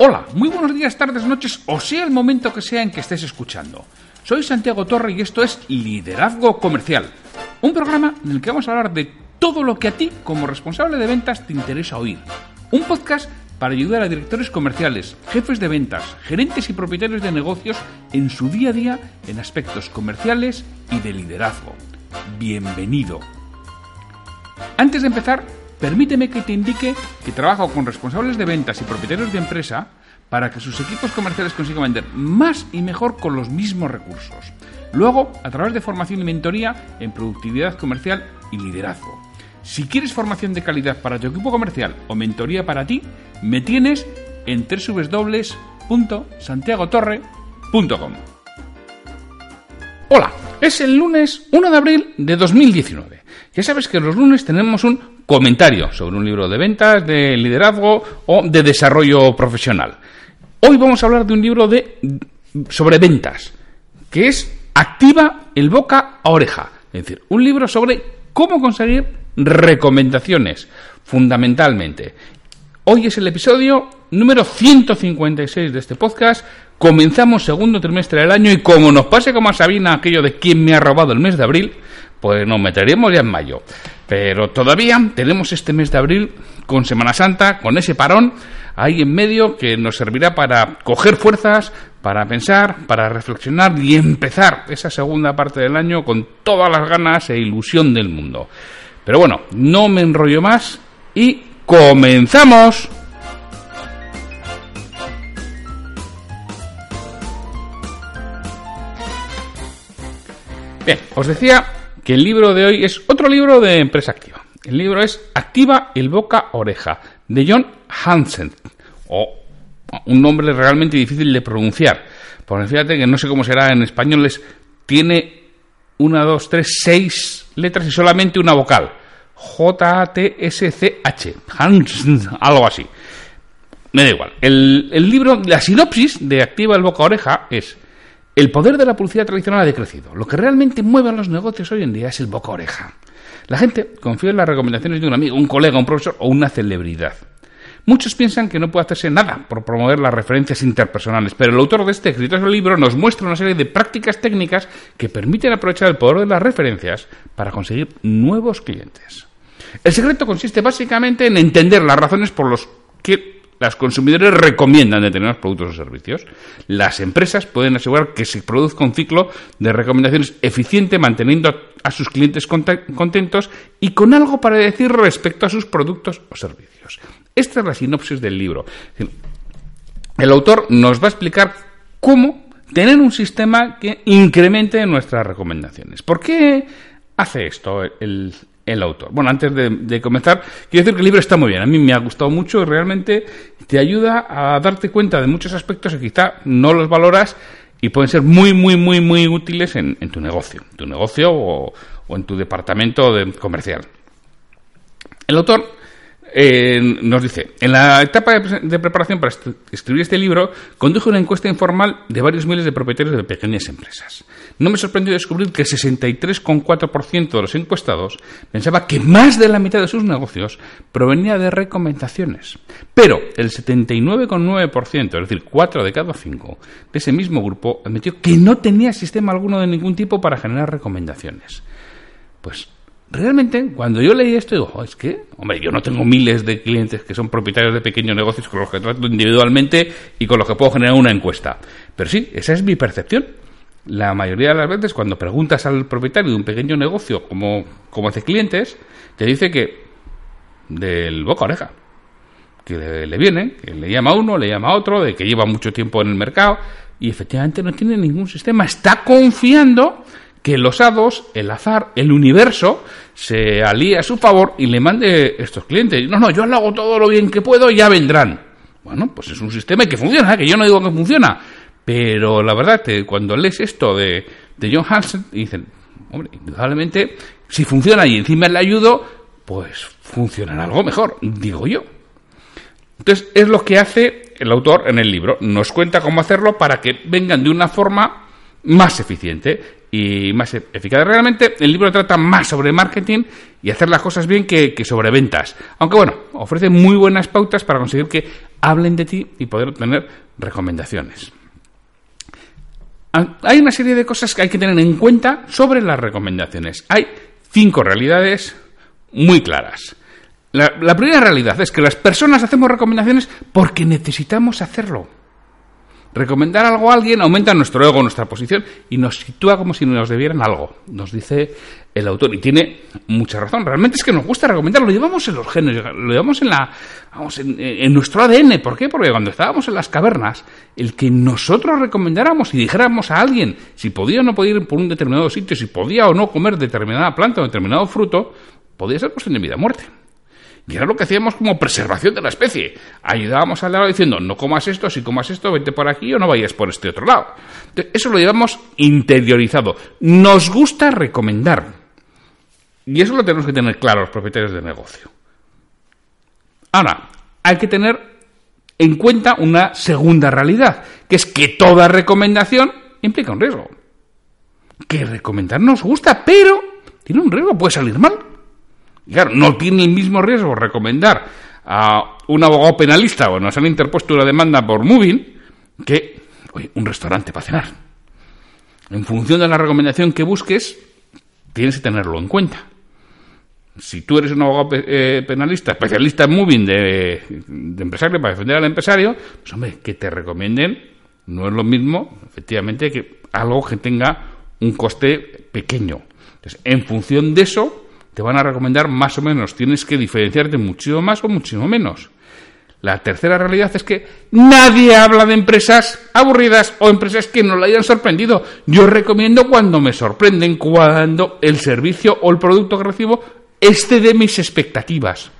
Hola, muy buenos días, tardes, noches, o sea el momento que sea en que estés escuchando. Soy Santiago Torre y esto es Liderazgo Comercial, un programa en el que vamos a hablar de todo lo que a ti, como responsable de ventas, te interesa oír. Un podcast para ayudar a directores comerciales, jefes de ventas, gerentes y propietarios de negocios en su día a día en aspectos comerciales y de liderazgo. Bienvenido. Antes de empezar, Permíteme que te indique que trabajo con responsables de ventas y propietarios de empresa para que sus equipos comerciales consigan vender más y mejor con los mismos recursos. Luego, a través de formación y mentoría en productividad comercial y liderazgo. Si quieres formación de calidad para tu equipo comercial o mentoría para ti, me tienes en www.santiagotorre.com. Hola, es el lunes 1 de abril de 2019. Ya sabes que los lunes tenemos un comentario sobre un libro de ventas, de liderazgo o de desarrollo profesional. Hoy vamos a hablar de un libro de, sobre ventas, que es Activa el boca a oreja. Es decir, un libro sobre cómo conseguir recomendaciones, fundamentalmente. Hoy es el episodio número 156 de este podcast. Comenzamos segundo trimestre del año y como nos pase como a Sabina aquello de quién me ha robado el mes de abril, pues nos meteremos ya en mayo. Pero todavía tenemos este mes de abril con Semana Santa, con ese parón ahí en medio que nos servirá para coger fuerzas, para pensar, para reflexionar y empezar esa segunda parte del año con todas las ganas e ilusión del mundo. Pero bueno, no me enrollo más y comenzamos. Bien, os decía que el libro de hoy es otro libro de empresa activa. El libro es Activa el boca oreja, de John Hansen, o un nombre realmente difícil de pronunciar. Porque fíjate que no sé cómo será en español, es, tiene una, dos, tres, seis letras y solamente una vocal. J-T-S-C-H. Hansen, algo así. Me da igual. El, el libro, la sinopsis de Activa el boca oreja es el poder de la publicidad tradicional ha decrecido. Lo que realmente mueve a los negocios hoy en día es el boca oreja. La gente confía en las recomendaciones de un amigo, un colega, un profesor o una celebridad. Muchos piensan que no puede hacerse nada por promover las referencias interpersonales, pero el autor de este exitoso libro nos muestra una serie de prácticas técnicas que permiten aprovechar el poder de las referencias para conseguir nuevos clientes. El secreto consiste básicamente en entender las razones por las que las consumidores recomiendan determinados productos o servicios. Las empresas pueden asegurar que se produzca un ciclo de recomendaciones eficiente manteniendo a sus clientes contentos y con algo para decir respecto a sus productos o servicios. Esta es la sinopsis del libro. El autor nos va a explicar cómo tener un sistema que incremente nuestras recomendaciones. ¿Por qué hace esto el, el autor. Bueno, antes de, comenzar, quiero decir que el libro está muy bien. A mí me ha gustado mucho y realmente te ayuda a darte cuenta de muchos aspectos que quizá no los valoras y pueden ser muy, muy, muy, muy útiles en, tu negocio, tu negocio o, en tu departamento de comercial. El autor eh, nos dice, en la etapa de, preparación para escribir este libro, conduje una encuesta informal de varios miles de propietarios de pequeñas empresas. No me sorprendió descubrir que el 63,4% de los encuestados pensaba que más de la mitad de sus negocios provenía de recomendaciones. Pero el 79,9%, es decir, 4 de cada 5 de ese mismo grupo, admitió que no tenía sistema alguno de ningún tipo para generar recomendaciones. Pues realmente, cuando yo leí esto, digo, es que, hombre, yo no tengo miles de clientes que son propietarios de pequeños negocios con los que trato individualmente y con los que puedo generar una encuesta. Pero sí, esa es mi percepción. La mayoría de las veces, cuando preguntas al propietario de un pequeño negocio, como, como hace clientes, te dice que del boca a oreja. Que le, le viene, que le llama a uno, le llama a otro, de que lleva mucho tiempo en el mercado y efectivamente no tiene ningún sistema. Está confiando que los hados, el azar, el universo, se alíe a su favor y le mande estos clientes. No, no, yo lo hago todo lo bien que puedo y ya vendrán. Bueno, pues es un sistema que funciona, ¿eh? que yo no digo que funciona. Pero la verdad, que cuando lees esto de, de John Hansen, dicen, hombre, indudablemente, si funciona y encima le ayudo, pues funcionará algo mejor, digo yo. Entonces, es lo que hace el autor en el libro. Nos cuenta cómo hacerlo para que vengan de una forma más eficiente y más e- eficaz. Realmente el libro trata más sobre marketing y hacer las cosas bien que, que sobre ventas. Aunque bueno, ofrece muy buenas pautas para conseguir que hablen de ti y poder obtener recomendaciones. Ah, Hay una serie de cosas que hay que tener en cuenta sobre las recomendaciones. Hay cinco realidades muy claras. La, la primera realidad es que las personas hacemos recomendaciones porque necesitamos hacerlo. Recomendar algo a alguien aumenta nuestro ego, nuestra posición y nos sitúa como si nos debieran algo, nos dice el autor. Y tiene mucha razón. Realmente es que nos gusta recomendar, lo llevamos en los genes, lo llevamos en, la, vamos, en, nuestro ADN. ¿Por qué? Porque cuando estábamos en las cavernas, el que nosotros recomendáramos y dijéramos a alguien si podía o no podía ir por un determinado sitio, si podía o no comer determinada planta o determinado fruto, podía ser cuestión de vida o muerte. Y era lo que hacíamos como preservación de la especie. Ayudábamos al lado diciendo, no comas esto, si comas esto, vete por aquí o no vayas por este otro lado. Eso lo llevamos interiorizado. Nos gusta recomendar. Y eso lo tenemos que tener claro los propietarios de negocio. Ahora, hay que tener en cuenta una segunda realidad, que es que toda recomendación implica un riesgo. Que recomendar nos gusta, pero tiene un riesgo, puede salir mal. Y claro, no tiene el mismo riesgo recomendar a un abogado penalista o nos han interpuesto una demanda por moving que un restaurante para cenar. En función de la recomendación que busques, tienes que tenerlo en cuenta. Si tú eres un abogado eh, penalista, especialista en moving de, de empresario para defender al empresario, pues hombre, que te recomienden no es lo mismo, efectivamente, que algo que tenga un coste pequeño. Entonces, en función de eso, te van a recomendar más o menos. Tienes que diferenciarte muchísimo más o muchísimo menos. La tercera realidad es que nadie habla de empresas aburridas o empresas que no le hayan sorprendido. Yo recomiendo cuando me sorprenden, cuando el servicio o el producto que recibo excede mis expectativas.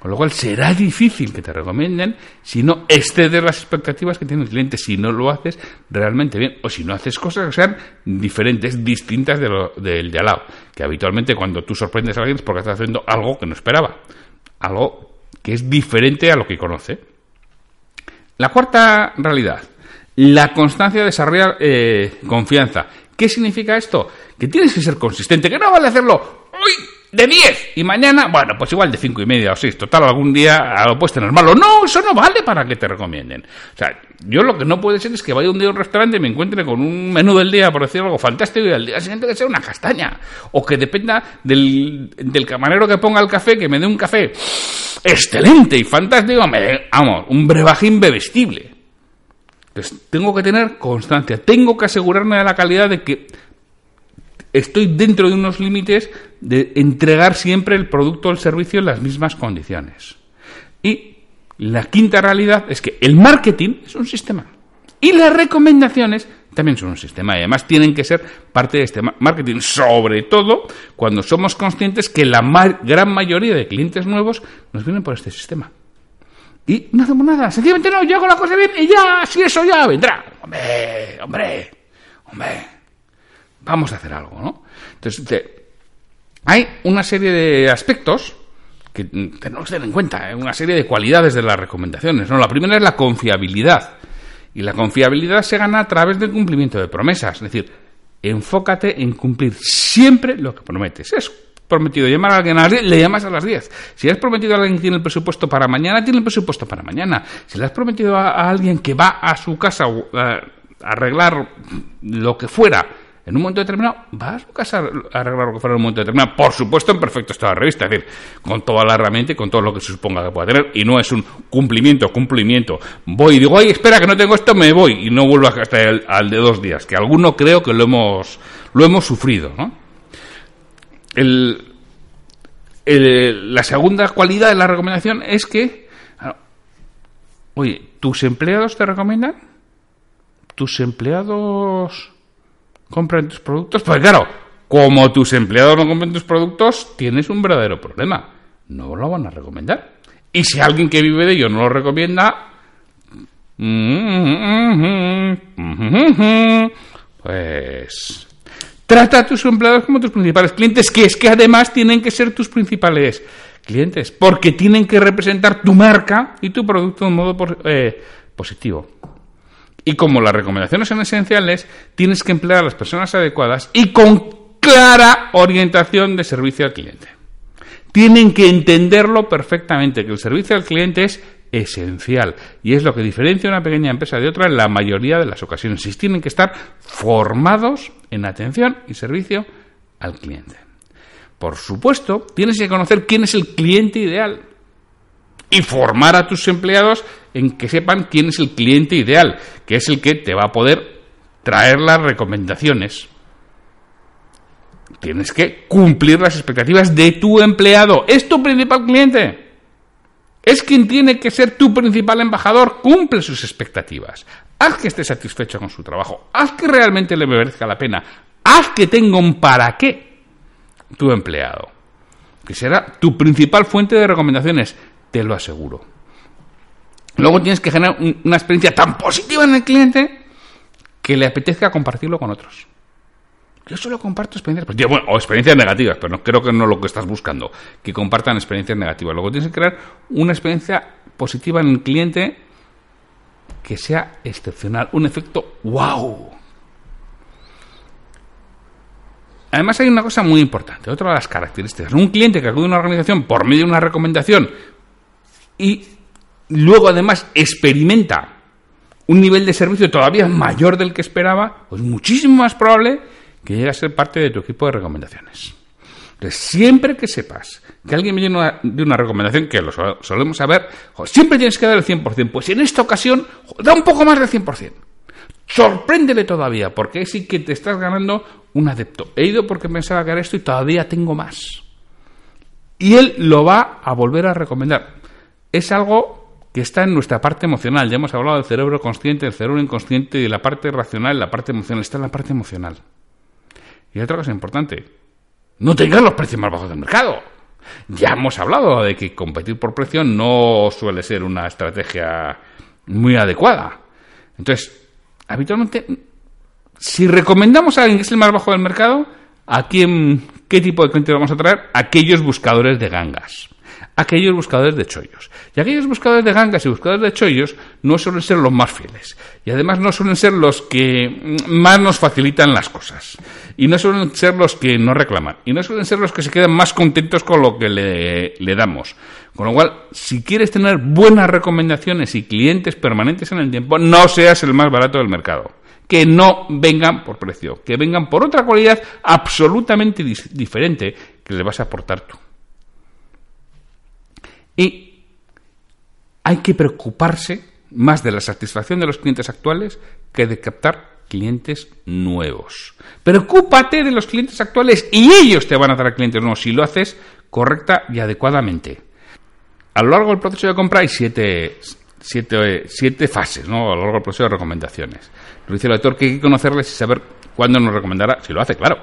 Con lo cual será difícil que te recomienden si no excedes las expectativas que tiene el cliente, si no lo haces realmente bien o si no haces cosas que sean diferentes, distintas de lo, del de al lado. Que habitualmente cuando tú sorprendes a alguien es porque estás haciendo algo que no esperaba, algo que es diferente a lo que conoce. La cuarta realidad, la constancia desarrolla eh, confianza. ¿Qué significa esto? Que tienes que ser consistente, que no vale hacerlo hoy de 10 y mañana, bueno, pues igual de 5 y media o 6. Total, algún día lo puedes tener malo. No, eso no vale para que te recomienden. O sea, yo lo que no puede ser es que vaya un día a un restaurante y me encuentre con un menú del día, por decir algo fantástico, y al día siguiente que sea una castaña. O que dependa del, del camarero que ponga el café, que me dé un café excelente y fantástico, me dé, vamos, un brebaje bebestible. Entonces, tengo que tener constancia, tengo que asegurarme de la calidad de que estoy dentro de unos límites de entregar siempre el producto o el servicio en las mismas condiciones. Y la quinta realidad es que el marketing es un sistema. Y las recomendaciones también son un sistema. Y además tienen que ser parte de este marketing, sobre todo cuando somos conscientes que la gran mayoría de clientes nuevos nos vienen por este sistema. Y no hacemos nada. Sencillamente no, yo hago la cosa bien y ya, si eso ya vendrá. Hombre, hombre, hombre. Vamos a hacer algo, ¿no? Entonces, hay una serie de aspectos que tenemos que tener en cuenta, ¿eh? una serie de cualidades de las recomendaciones. ¿no? La primera es la confiabilidad. Y la confiabilidad se gana a través del cumplimiento de promesas. Es decir, enfócate en cumplir siempre lo que prometes. Si has prometido llamar a alguien a las 10, le llamas a las 10. Si has prometido a alguien que tiene el presupuesto para mañana, tiene el presupuesto para mañana. Si le has prometido a, a alguien que va a su casa a arreglar lo que fuera en un momento determinado, va a su a arreglar lo que fuera en un momento determinado. Por supuesto, en perfecto estado de revista, es decir, con toda la herramienta y con todo lo que se suponga que pueda tener. Y no es un cumplimiento, cumplimiento. Voy y digo, ay, espera, que no tengo esto, me voy. Y no vuelvo hasta el, al de dos días, que alguno creo que lo hemos, lo hemos sufrido, ¿no? La segunda cualidad de la recomendación es que, oye, ¿tus empleados te recomiendan? ¿Tus empleados compran tus productos? Pues claro, como tus empleados no compran tus productos, tienes un verdadero problema. No lo van a recomendar. Y si alguien que vive de ello no lo recomienda, pues trata a tus empleados como tus principales clientes, que es que además tienen que ser tus principales clientes, porque tienen que representar tu marca y tu producto de un modo eh, positivo. Y como las recomendaciones son esenciales, tienes que emplear a las personas adecuadas y con clara orientación de servicio al cliente. Tienen que entenderlo perfectamente, que el servicio al cliente es esencial y es lo que diferencia una pequeña empresa de otra en la mayoría de las ocasiones. Y tienen que estar formados en atención y servicio al cliente. Por supuesto, tienes que conocer quién es el cliente ideal y formar a tus empleados en que sepan quién es el cliente ideal, que es el que te va a poder traer las recomendaciones. Tienes que cumplir las expectativas de tu empleado. Es tu principal cliente. Es quien tiene que ser tu principal embajador. Cumple sus expectativas. Haz que esté satisfecho con su trabajo. Haz que realmente le merezca la pena. Haz que tenga un para qué tu empleado. Que será tu principal fuente de recomendaciones. Te lo aseguro. Luego tienes que generar una experiencia tan positiva en el cliente que le apetezca compartirlo con otros. Yo solo comparto experiencias positivas, bueno, o experiencias negativas, pero no, creo que no es lo que estás buscando, que compartan experiencias negativas. Luego tienes que crear una experiencia positiva en el cliente que sea excepcional, un efecto wow. Además hay una cosa muy importante, otra de las características. Un cliente que acude a una organización por medio de una recomendación y luego además experimenta un nivel de servicio todavía mayor del que esperaba, pues muchísimo más probable que llegue a ser parte de tu equipo de recomendaciones. Entonces, siempre que sepas que alguien viene de una recomendación, que lo solemos saber, siempre tienes que dar el 100%. Pues en esta ocasión, da un poco más del 100%. Sorpréndele todavía, porque sí que te estás ganando un adepto. He ido porque pensaba que era esto y todavía tengo más. Y él lo va a volver a recomendar. Es algo que está en nuestra parte emocional. Ya hemos hablado del cerebro consciente, del cerebro inconsciente y de la parte racional, la parte emocional. Está en la parte emocional. Y otra cosa importante, no tengas los precios más bajos del mercado. Ya hemos hablado de que competir por precio no suele ser una estrategia muy adecuada. Entonces, habitualmente, si recomendamos a alguien que es el más bajo del mercado, ¿a quién, qué tipo de cliente vamos a traer? Aquellos buscadores de gangas aquellos buscadores de chollos. Y aquellos buscadores de gangas y buscadores de chollos no suelen ser los más fieles. Y además no suelen ser los que más nos facilitan las cosas. Y no suelen ser los que no reclaman. Y no suelen ser los que se quedan más contentos con lo que le, le damos. Con lo cual, si quieres tener buenas recomendaciones y clientes permanentes en el tiempo, no seas el más barato del mercado que no vengan por precio, que vengan por otra cualidad absolutamente diferente que le vas a aportar tú. Y hay que preocuparse más de la satisfacción de los clientes actuales que de captar clientes nuevos. Preocúpate de los clientes actuales y ellos te van a dar clientes nuevos si lo haces correcta y adecuadamente. A lo largo del proceso de compra hay siete, siete, fases, ¿no? A lo largo del proceso de recomendaciones. Lo dice el autor que hay que conocerles y saber cuándo nos recomendará, si lo hace, claro.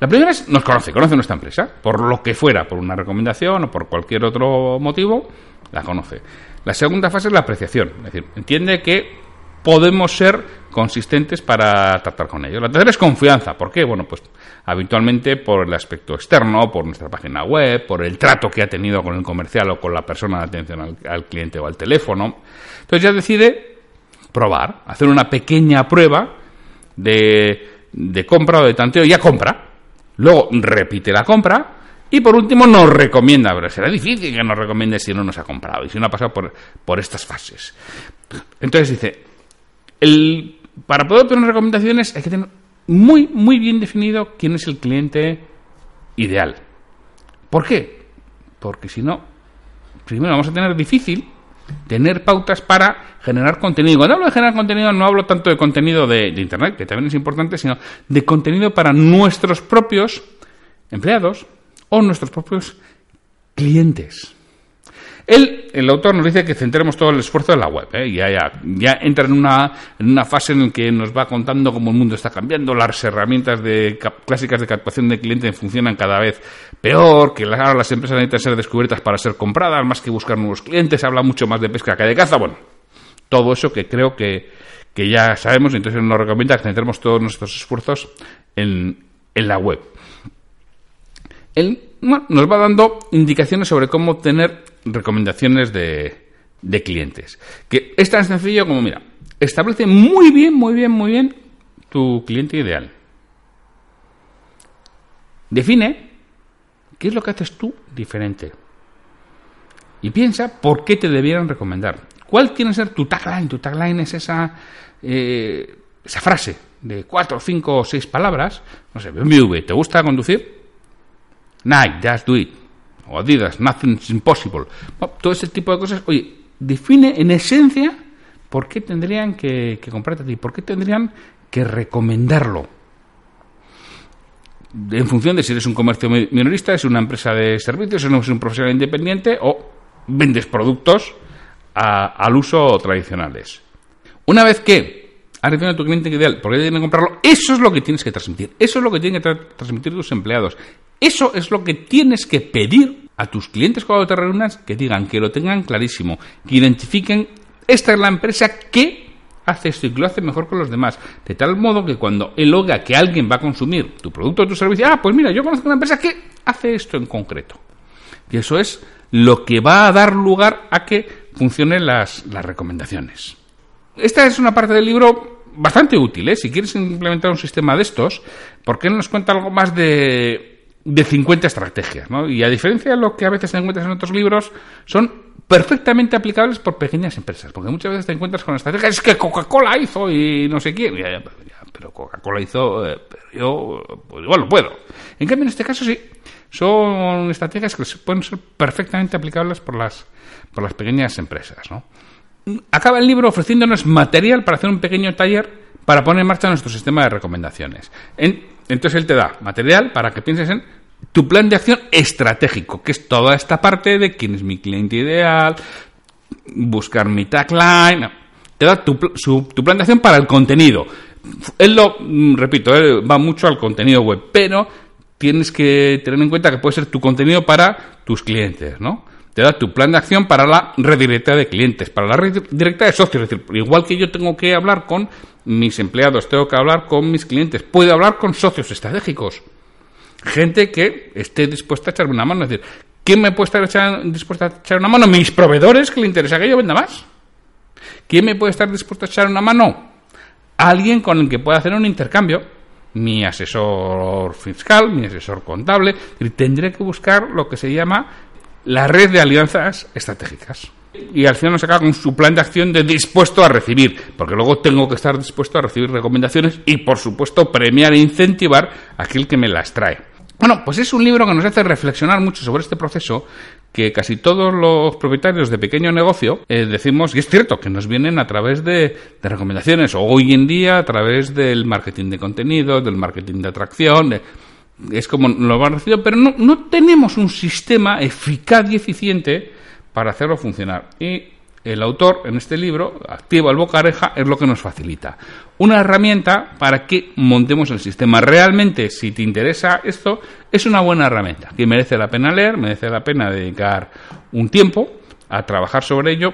La primera es, nos conoce, conoce nuestra empresa, por lo que fuera, por una recomendación o por cualquier otro motivo, la conoce. La segunda fase es la apreciación, es decir, entiende que podemos ser consistentes para tratar con ellos. La tercera es confianza. ¿Por qué? Bueno, pues habitualmente por el aspecto externo, por nuestra página web, por el trato que ha tenido con el comercial o con la persona de atención al, cliente o al teléfono. Entonces ya decide probar, hacer una pequeña prueba de, de compra o de tanteo, ya compra Luego repite la compra y por último nos recomienda, pero será difícil que nos recomiende si no nos ha comprado y si no ha pasado por, por estas fases. Entonces dice, el, para poder obtener recomendaciones hay que tener muy, muy bien definido quién es el cliente ideal. ¿Por qué? Porque si no, primero vamos a tener difícil tener pautas para generar contenido. Cuando hablo de generar contenido no hablo tanto de contenido de, Internet, que también es importante, sino de contenido para nuestros propios empleados o nuestros propios clientes. Él, el autor nos dice que centremos todo el esfuerzo en la web. ¿eh? Ya, ya, ya, entra en una, en una fase en la que nos va contando cómo el mundo está cambiando, las herramientas de, clásicas de captación de clientes funcionan cada vez peor, que ahora las empresas necesitan ser descubiertas para ser compradas, más que buscar nuevos clientes, habla mucho más de pesca que de caza. Bueno, todo eso que creo que, que ya sabemos, entonces nos recomienda que centremos todos nuestros esfuerzos en, en la web. Él nos va dando indicaciones sobre cómo obtener recomendaciones de, clientes. Que es tan sencillo como, mira, establece muy bien, muy bien, muy bien tu cliente ideal. Define qué es lo que haces tú diferente. Y piensa por qué te debieran recomendar. ¿Cuál tiene que ser tu tagline? Tu tagline es esa, eh, esa frase de cuatro, cinco o seis palabras. No sé, BMW, ¿te gusta conducir? Nike, just do it. O Adidas, nothing's impossible. Todo ese tipo de cosas. Oye, define en esencia por qué tendrían que, comprarte a ti, por qué tendrían que recomendarlo en función de si eres un comercio minorista, es una empresa de servicios, es un profesional independiente o vendes productos al uso tradicionales. Una vez que has definido a tu cliente ideal, porque tiene que comprarlo, eso es lo que tienes que transmitir. Eso es lo que tienen que transmitir tus empleados. Eso es lo que tienes que pedir a tus clientes cuando te reúnas, que digan, que lo tengan clarísimo, que identifiquen, esta es la empresa que hace esto y que lo hace mejor que los demás. De tal modo que cuando él oiga que alguien va a consumir tu producto o tu servicio, ah, pues mira, yo conozco una empresa que hace esto en concreto. Y eso es lo que va a dar lugar a que funcionen las, las recomendaciones. Esta es una parte del libro bastante útil, ¿eh? Si quieres implementar un sistema de estos, ¿por qué no nos cuenta algo más de, de 50 estrategias? ¿no? Y a diferencia de lo que a veces encuentras en otros libros, son perfectamente aplicables por pequeñas empresas, porque muchas veces te encuentras con estrategias es que Coca-Cola hizo y no sé quién, pero Coca-Cola hizo, eh, pero yo pues igual lo puedo. En cambio, en este caso sí, son estrategias que pueden ser perfectamente aplicables por las, por las pequeñas empresas. Acaba el libro ofreciéndonos material para hacer un pequeño taller para poner en marcha nuestro sistema de recomendaciones. entonces él te da material para que pienses en tu plan de acción estratégico, que es toda esta parte de quién es mi cliente ideal, buscar mi tagline, te da tu, tu plan de acción para el contenido. Él lo, mm, repito, va mucho al contenido web, pero tienes que tener en cuenta que puede ser tu contenido para tus clientes, ¿no? Te da tu plan de acción para la red directa de clientes, para la red directa de socios. Es decir, igual que yo tengo que hablar con mis empleados, tengo que hablar con mis clientes, puedo hablar con socios estratégicos gente que esté dispuesta a echarme una mano. Es decir, ¿quién me puede estar dispuesta a echar una mano? Mis proveedores que le interesa que yo venda más. ¿Quién me puede estar dispuesto a echar una mano? Alguien con el que pueda hacer un intercambio. Mi asesor fiscal, mi asesor contable. Tendré que buscar lo que se llama la red de alianzas estratégicas. Y al final nos acaba con su plan de acción de dispuesto a recibir, porque luego tengo que estar dispuesto a recibir recomendaciones y, por supuesto, premiar e incentivar a aquel que me las trae. Bueno, pues es un libro que nos hace reflexionar mucho sobre este proceso que casi todos los propietarios de pequeño negocio eh, decimos, y es cierto, que nos vienen a través de, recomendaciones, o hoy en día a través del marketing de contenido, del marketing de atracción, es como lo van recibido, pero no, no tenemos un sistema eficaz y eficiente para hacerlo funcionar. Y el autor en este libro, Activa el Bocareja, es lo que nos facilita. Una herramienta para que montemos el sistema. Realmente, si te interesa esto, es una buena herramienta que merece la pena leer, merece la pena dedicar un tiempo a trabajar sobre ello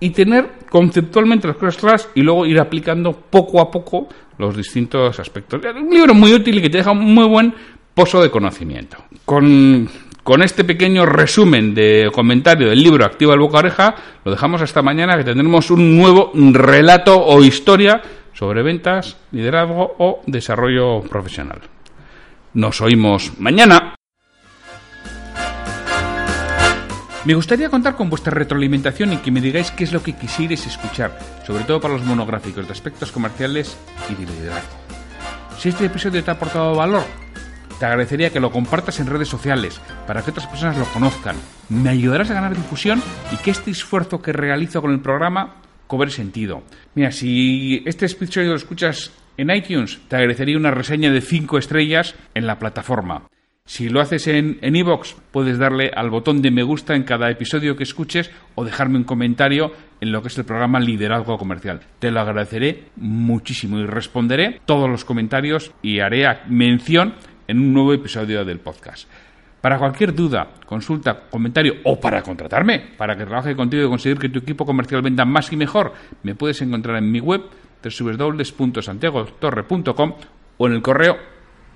y tener conceptualmente las cosas claras y luego ir aplicando poco a poco los distintos aspectos. Un libro muy útil y que te deja un muy buen pozo de conocimiento. Con con este pequeño resumen de comentario del libro Activa el boca oreja, lo dejamos hasta mañana que tendremos un nuevo relato o historia sobre ventas, liderazgo o desarrollo profesional. Nos oímos mañana. Me gustaría contar con vuestra retroalimentación y que me digáis qué es lo que quisierais escuchar, sobre todo para los monográficos de aspectos comerciales y de liderazgo. Si este episodio te ha aportado valor, te agradecería que lo compartas en redes sociales para que otras personas lo conozcan. Me ayudarás a ganar difusión y que este esfuerzo que realizo con el programa cobre sentido. Mira, si este episodio lo escuchas en iTunes, te agradecería una reseña de 5 estrellas en la plataforma. Si lo haces en iVoox, puedes darle al botón de me gusta en cada episodio que escuches o dejarme un comentario en lo que es el programa Liderazgo Comercial. Te lo agradeceré muchísimo y responderé todos los comentarios y haré mención en un nuevo episodio del podcast. Para cualquier duda, consulta, comentario o para contratarme, para que trabaje contigo y conseguir que tu equipo comercial venda más y mejor, me puedes encontrar en mi web www.santiagotorre.com o en el correo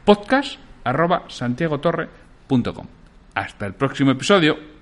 podcast.santiagotorre.com. Hasta el próximo episodio.